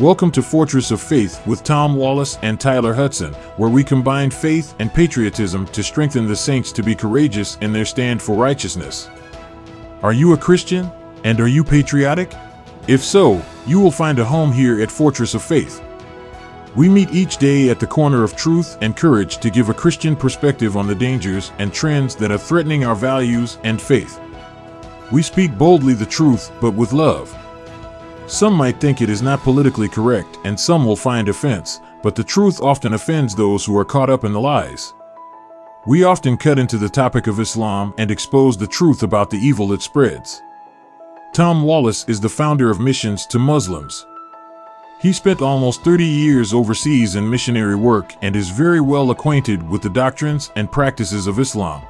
Welcome to Fortress of Faith with Tom Wallace and Tyler Hudson, where we combine faith and patriotism to strengthen the saints to be courageous in their stand for righteousness. Are you a Christian? And are you patriotic? If so, you will find a home here at Fortress of Faith. We meet each day at the corner of truth and courage to give a Christian perspective on the dangers and trends that are threatening our values and faith. We speak boldly the truth, but with love. Some might think it is not politically correct, and some will find offense, but the truth often offends those who are caught up in the lies. We often cut into the topic of Islam and expose the truth about the evil it spreads. Tom Wallace is the founder of Missions to Muslims. He spent almost 30 years overseas in missionary work and is very well acquainted with the doctrines and practices of Islam.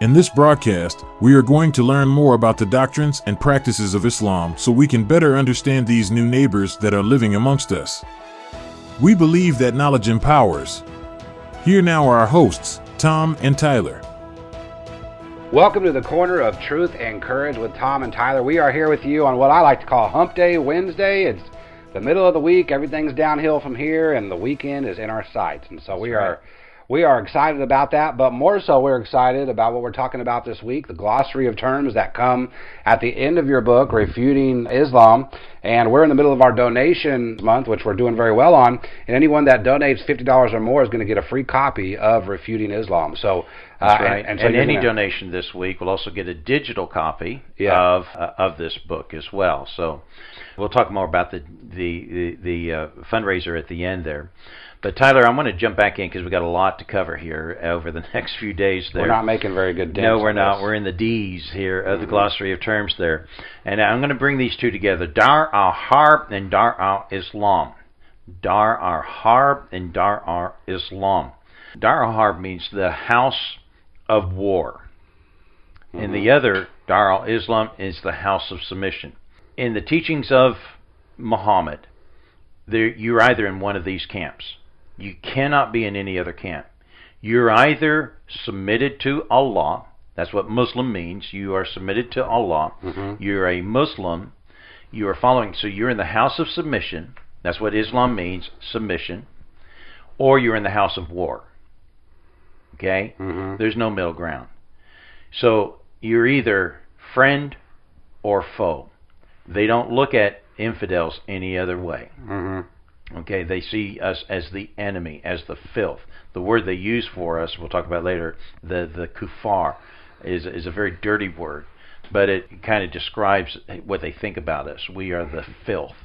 In this broadcast, we are going to learn more about the doctrines and practices of Islam so we can better understand these new neighbors that are living amongst us. We believe that knowledge empowers. Here now are our hosts, Tom and Tyler. Welcome to the corner of truth and courage with Tom and Tyler. We are here with you on what I like to call Hump Day Wednesday. It's the middle of the week, everything's downhill from here, and the weekend is in our sights. And so we are we are excited about that, but more so, we're excited about what we're talking about this week the glossary of terms that come at the end of your book, Refuting Islam. And we're in the middle of our donation month, which we're doing very well on. And anyone that donates $50 or more is going to get a free copy of Refuting Islam. So, uh, right. and, and, so and any gonna, donation this week will also get a digital copy yeah. of uh, of this book as well. So, we'll talk more about the the the, the uh, fundraiser at the end there. But Tyler, I'm going to jump back in because we've got a lot to cover here over the next few days. There, we're not making very good. No, we're not. This. We're in the D's here of the mm-hmm. glossary of terms there, and I'm going to bring these two together: Dar al Harb and Dar al Islam. Dar al Harb and Dar al Islam. Dar al Harb means the house of war, mm-hmm. and the other Dar al Islam is the house of submission. In the teachings of Muhammad, there, you're either in one of these camps you cannot be in any other camp. You're either submitted to Allah, that's what Muslim means. You are submitted to Allah. Mm-hmm. You're a Muslim. You are following, so you're in the house of submission. That's what Islam means, submission. Or you're in the house of war. Okay? Mm-hmm. There's no middle ground. So you're either friend or foe. They don't look at infidels any other way. Mm-hmm. Okay, they see us as the enemy, as the filth. The word they use for us, we'll talk about later, the the kufar, is is a very dirty word, but it kind of describes what they think about us. We are the filth,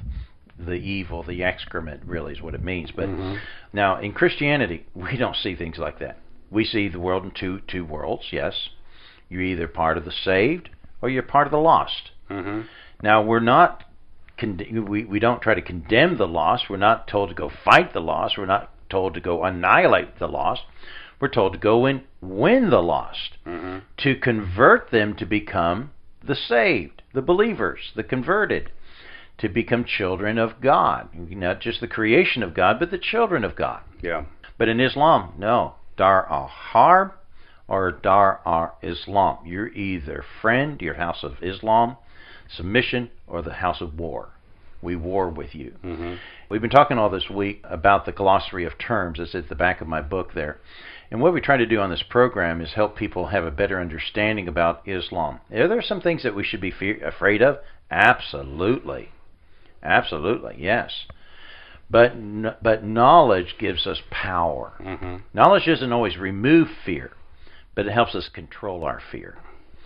the evil, the excrement. Really is what it means. But mm-hmm. now in Christianity, we don't see things like that. We see the world in two two worlds. Yes, you're either part of the saved or you're part of the lost. Mm-hmm. Now we're not we, we don't try to condemn the lost. We're not told to go fight the lost. We're not told to go annihilate the lost. We're told to go and win the lost, mm-hmm. to convert them to become the saved, the believers, the converted, to become children of God. Not just the creation of God, but the children of God. Yeah. But in Islam, no. Dar al Harb or Dar al Islam. You're either friend, your house of Islam, submission or the house of war. We war with you. Mm-hmm. We've been talking all this week about the glossary of terms. It's at the back of my book there. And what we try to do on this program is help people have a better understanding about Islam. Are there some things that we should be fe- afraid of? Absolutely. Absolutely, yes. But but knowledge gives us power. Mm-hmm. Knowledge doesn't always remove fear, but it helps us control our fear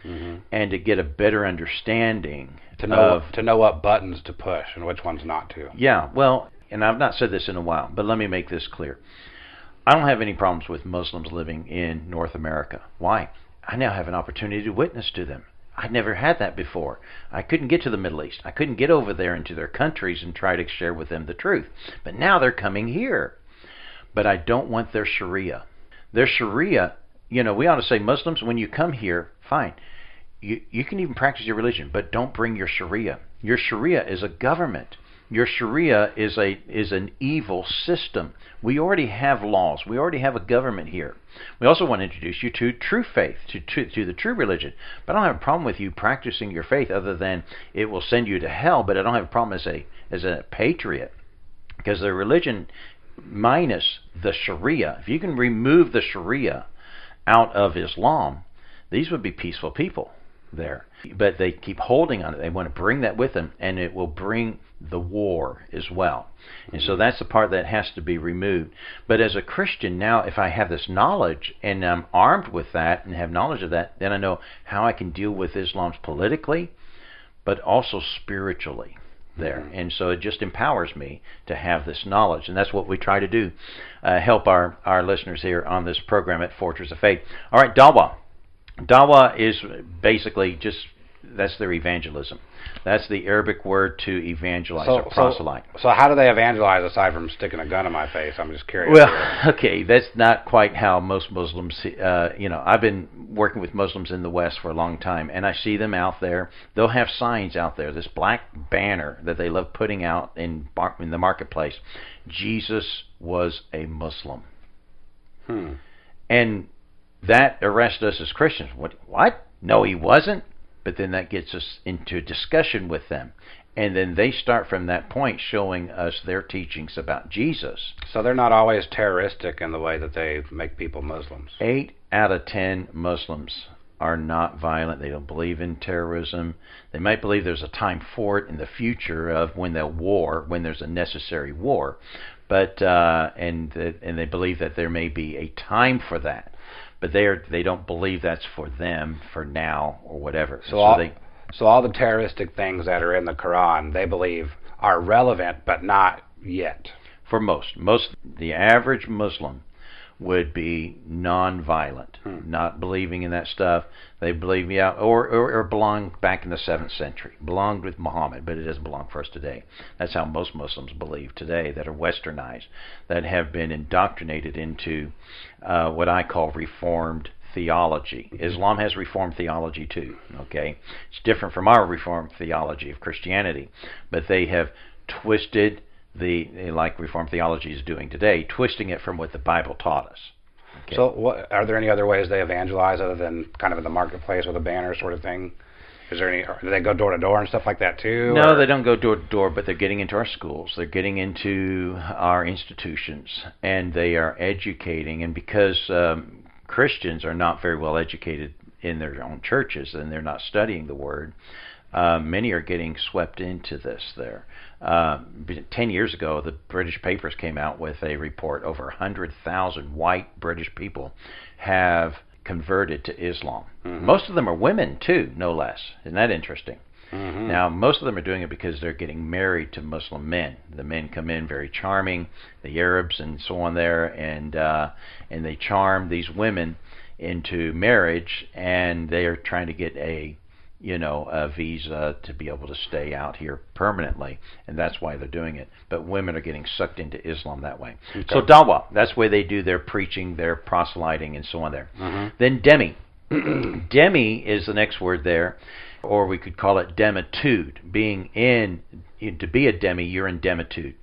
mm-hmm. and to get a better understanding to know of, to know what buttons to push and which ones not to. Yeah, well, and I've not said this in a while, but let me make this clear. I don't have any problems with Muslims living in North America. Why? I now have an opportunity to witness to them. I never had that before. I couldn't get to the Middle East. I couldn't get over there into their countries and try to share with them the truth. But now they're coming here. But I don't want their Sharia. Their Sharia, you know, we ought to say Muslims, when you come here, fine you, you can even practice your religion, but don't bring your Sharia. Your Sharia is a government. Your Sharia is a is an evil system. We already have laws. We already have a government here. We also want to introduce you to true faith, to, to, to the true religion. But I don't have a problem with you practicing your faith, other than it will send you to hell. But I don't have a problem as a as a patriot because the religion minus the Sharia, if you can remove the Sharia out of Islam, these would be peaceful people there. But they keep holding on it. They want to bring that with them, and it will bring the war as well. And so that's the part that has to be removed. But as a Christian now, if I have this knowledge and I'm armed with that and have knowledge of that, then I know how I can deal with Islam's politically, but also spiritually there. Mm-hmm. And so it just empowers me to have this knowledge. And that's what we try to do, uh, help our, our listeners here on this program at Fortress of Faith. All right, Dawa. Dawa is basically just that's their evangelism. That's the Arabic word to evangelize so, or proselyte. So, so, how do they evangelize aside from sticking a gun in my face? I'm just curious. Well, okay, that's not quite how most Muslims. Uh, you know, I've been working with Muslims in the West for a long time, and I see them out there. They'll have signs out there. This black banner that they love putting out in in the marketplace. Jesus was a Muslim. Hmm. And that arrests us as Christians. What? What? No, he wasn't. But then that gets us into discussion with them. And then they start from that point showing us their teachings about Jesus. So they're not always terroristic in the way that they make people Muslims. Eight out of ten Muslims are not violent. They don't believe in terrorism. They might believe there's a time for it in the future of when they'll war, when there's a necessary war, but uh, and and they believe that there may be a time for that but they are they don't believe that's for them for now or whatever. So, so all, they, so all the terroristic things that are in the Quran, they believe are relevant, but not yet. For most, most the average Muslim would be non-violent, hmm. not believing in that stuff. They believe, yeah, or, or, or belong back in the seventh century, belonged with Muhammad, but it doesn't belong for us today. That's how most Muslims believe today, that are westernized, that have been indoctrinated into uh, what I call reformed theology. Islam has reformed theology too. Okay, it's different from our reformed theology of Christianity, but they have twisted the like Reformed theology is doing today, twisting it from what the Bible taught us. Okay. So, what, are there any other ways they evangelize other than kind of in the marketplace with a banner sort of thing? Is there any? Do they go door to door and stuff like that too? No, or? they don't go door to door, but they're getting into our schools. They're getting into our institutions, and they are educating. And because um, Christians are not very well educated in their own churches, and they're not studying the Word, uh, many are getting swept into this there. Uh, ten years ago, the British papers came out with a report over 100,000 white British people have converted to Islam. Mm-hmm. Most of them are women, too, no less. Isn't that interesting? Mm-hmm. Now, most of them are doing it because they're getting married to Muslim men. The men come in very charming, the Arabs and so on there, and uh, and they charm these women into marriage, and they are trying to get a you know, a visa to be able to stay out here permanently, and that's why they're doing it. But women are getting sucked into Islam that way. Okay. So dawa, that's where they do their preaching, their proselyting, and so on there. Mm-hmm. Then dhimmi. dhimmi is the next word there, or we could call it dhimmitude. Being in, to be a dhimmi, you're in dhimmitude.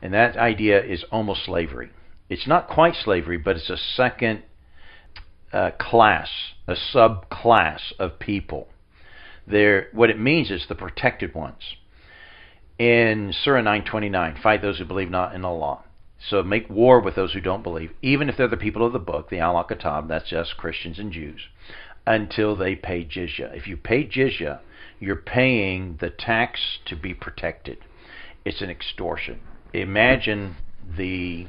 And that idea is almost slavery. It's not quite slavery, but it's a second uh, class, a subclass of people they're, what it means is the protected ones. In Surah 929, fight those who believe not in Allah. So make war with those who don't believe, even if they're the people of the book, the Al Kitab, that's just Christians and Jews, until they pay jizya. If you pay jizya, you're paying the tax to be protected. It's an extortion. Imagine the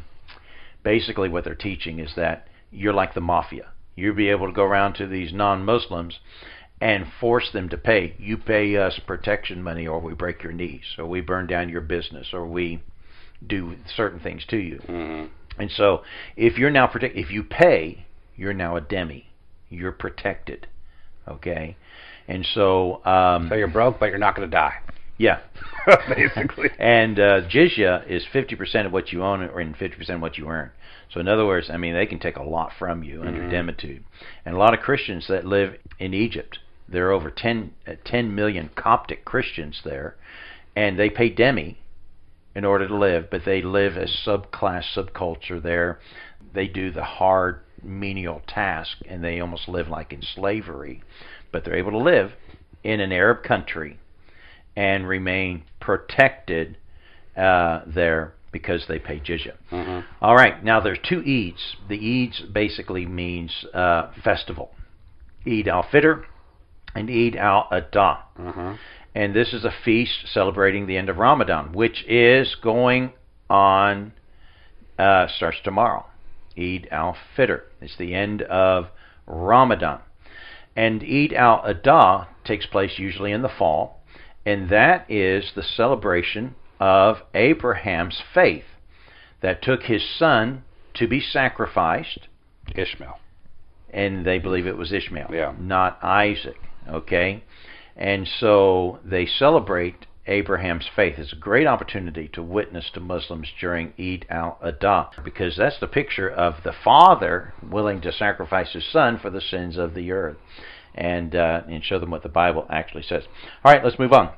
basically what they're teaching is that you're like the mafia. You'll be able to go around to these non-Muslims and force them to pay. You pay us protection money, or we break your knees, or we burn down your business, or we do certain things to you. Mm-hmm. And so, if you're now protect, if you pay, you're now a dhimmi. You're protected. Okay, and so um, so you're broke, but you're not going to die. Yeah, basically. and uh, jizya is 50% of what you own, or in 50% of what you earn. So in other words, I mean, they can take a lot from you under mm-hmm. dhimmitude. And a lot of Christians that live in Egypt there are over 10, uh, 10 million Coptic Christians there, and they pay dhimmi in order to live, but they live as subclass, subculture there. They do the hard menial task, and they almost live like in slavery, but they're able to live in an Arab country and remain protected uh, there because they pay jizya. Mhm. All right, now there's two Eids. The Eids basically means uh, festival. Eid al-Fitr and Eid al-Adha. Mhm. And this is a feast celebrating the end of Ramadan, which is going on, uh, starts tomorrow. Eid al-Fitr. It's the end of Ramadan. And Eid al-Adha takes place usually in the fall, and that is the celebration of Abraham's faith that took his son to be sacrificed, Ishmael. and they believe it was Ishmael, Yeah. not Isaac. Okay? And so they celebrate Abraham's faith. It's a great opportunity to witness to Muslims during Eid al Adha because that's the picture of the father willing to sacrifice his son for the sins of the earth and, uh, and show them what the Bible actually says. All right, let's move on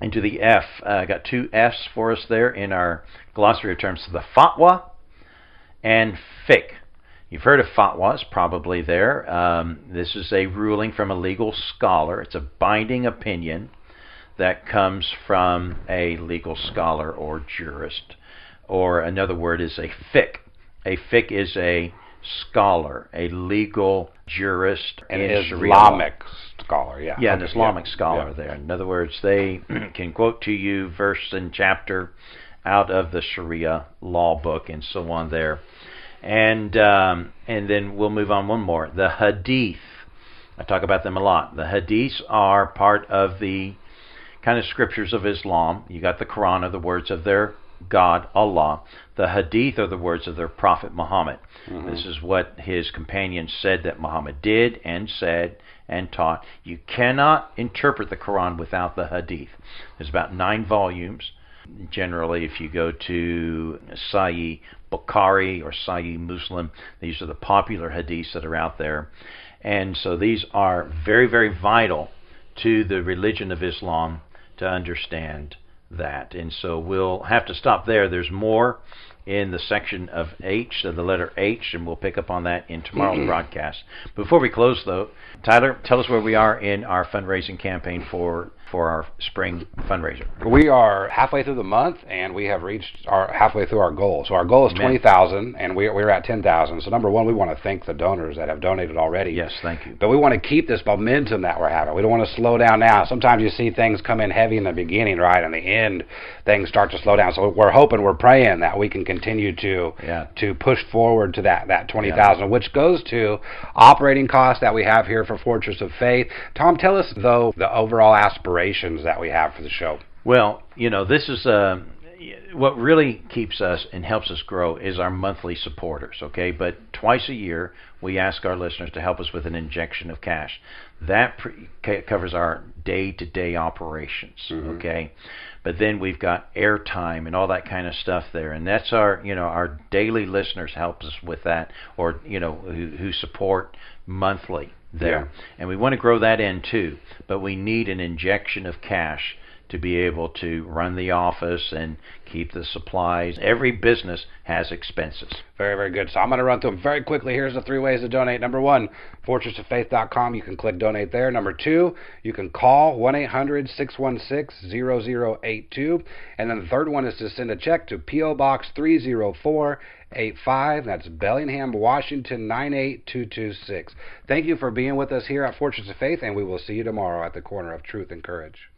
into the F. Uh, I got two F's for us there in our glossary of terms the fatwa and fiqh. You've heard of fatwas, probably there. Um, this is a ruling from a legal scholar. It's a binding opinion that comes from a legal scholar or jurist. Or another word is a fiqh. A fiqh is a scholar, a legal jurist An in Sharia law. Islamic scholar, yeah. Yeah, an Islamic yeah, scholar yeah. there. In other words, they can quote to you verse and chapter out of the Sharia law book and so on there. And um, and then we'll move on one more. The Hadith. I talk about them a lot. The Hadiths are part of the kind of scriptures of Islam. You got the Quran are the words of their God, Allah. The Hadith are the words of their Prophet Muhammad. This is what his companions said that Muhammad did and said and taught. You cannot interpret the Quran without the Hadith. There's about nine volumes. Generally, if you go to Sahih Bukhari or Sahih Muslim, these are the popular hadiths that are out there. And so these are very, very vital to the religion of Islam to understand that. And so we'll have to stop there. There's more in the section of H, so the letter H, and we'll pick up on that in tomorrow's mm-hmm. broadcast. Before we close, though, Tyler, tell us where we are in our fundraising campaign for for our spring fundraiser. We are halfway through the month, and we have reached our halfway through our goal. So our goal is Amen. twenty thousand, and we're we're at ten thousand. So number one, we want to thank the donors that have donated already. Yes, thank you. But we want to keep this momentum that we're having. We don't want to slow down now. Sometimes you see things come in heavy in the beginning, right? In the end, things start to slow down. So we're hoping, we're praying that we can continue to Yeah. to push forward to that that twenty thousand, which goes to operating costs that we have here for Fortress of Faith. Tom, tell us though the overall aspirations that we have for the show. Well, you know, this is uh, what really keeps us and helps us grow is our monthly supporters, okay? But twice a year, we ask our listeners to help us with an injection of cash. That pre- covers our day to day operations, okay? But then we've got airtime and all that kind of stuff there, and that's our, you know, our daily listeners help us with that, or you know, who, who support monthly there, and we want to grow that in too. But we need an injection of cash to be able to run the office and keep the supplies. Every business has expenses. Very, very good. So I'm going to run through them very quickly. Here's the three ways to donate. Number one, fortressoffaith.com. You can click donate there. Number two, you can call 1 800 616 0082. And then the third one is to send a check to P.O. Box 30485. That's Bellingham, Washington 98226. Thank you for being with us here at Fortress of Faith, and we will see you tomorrow at the corner of truth and courage.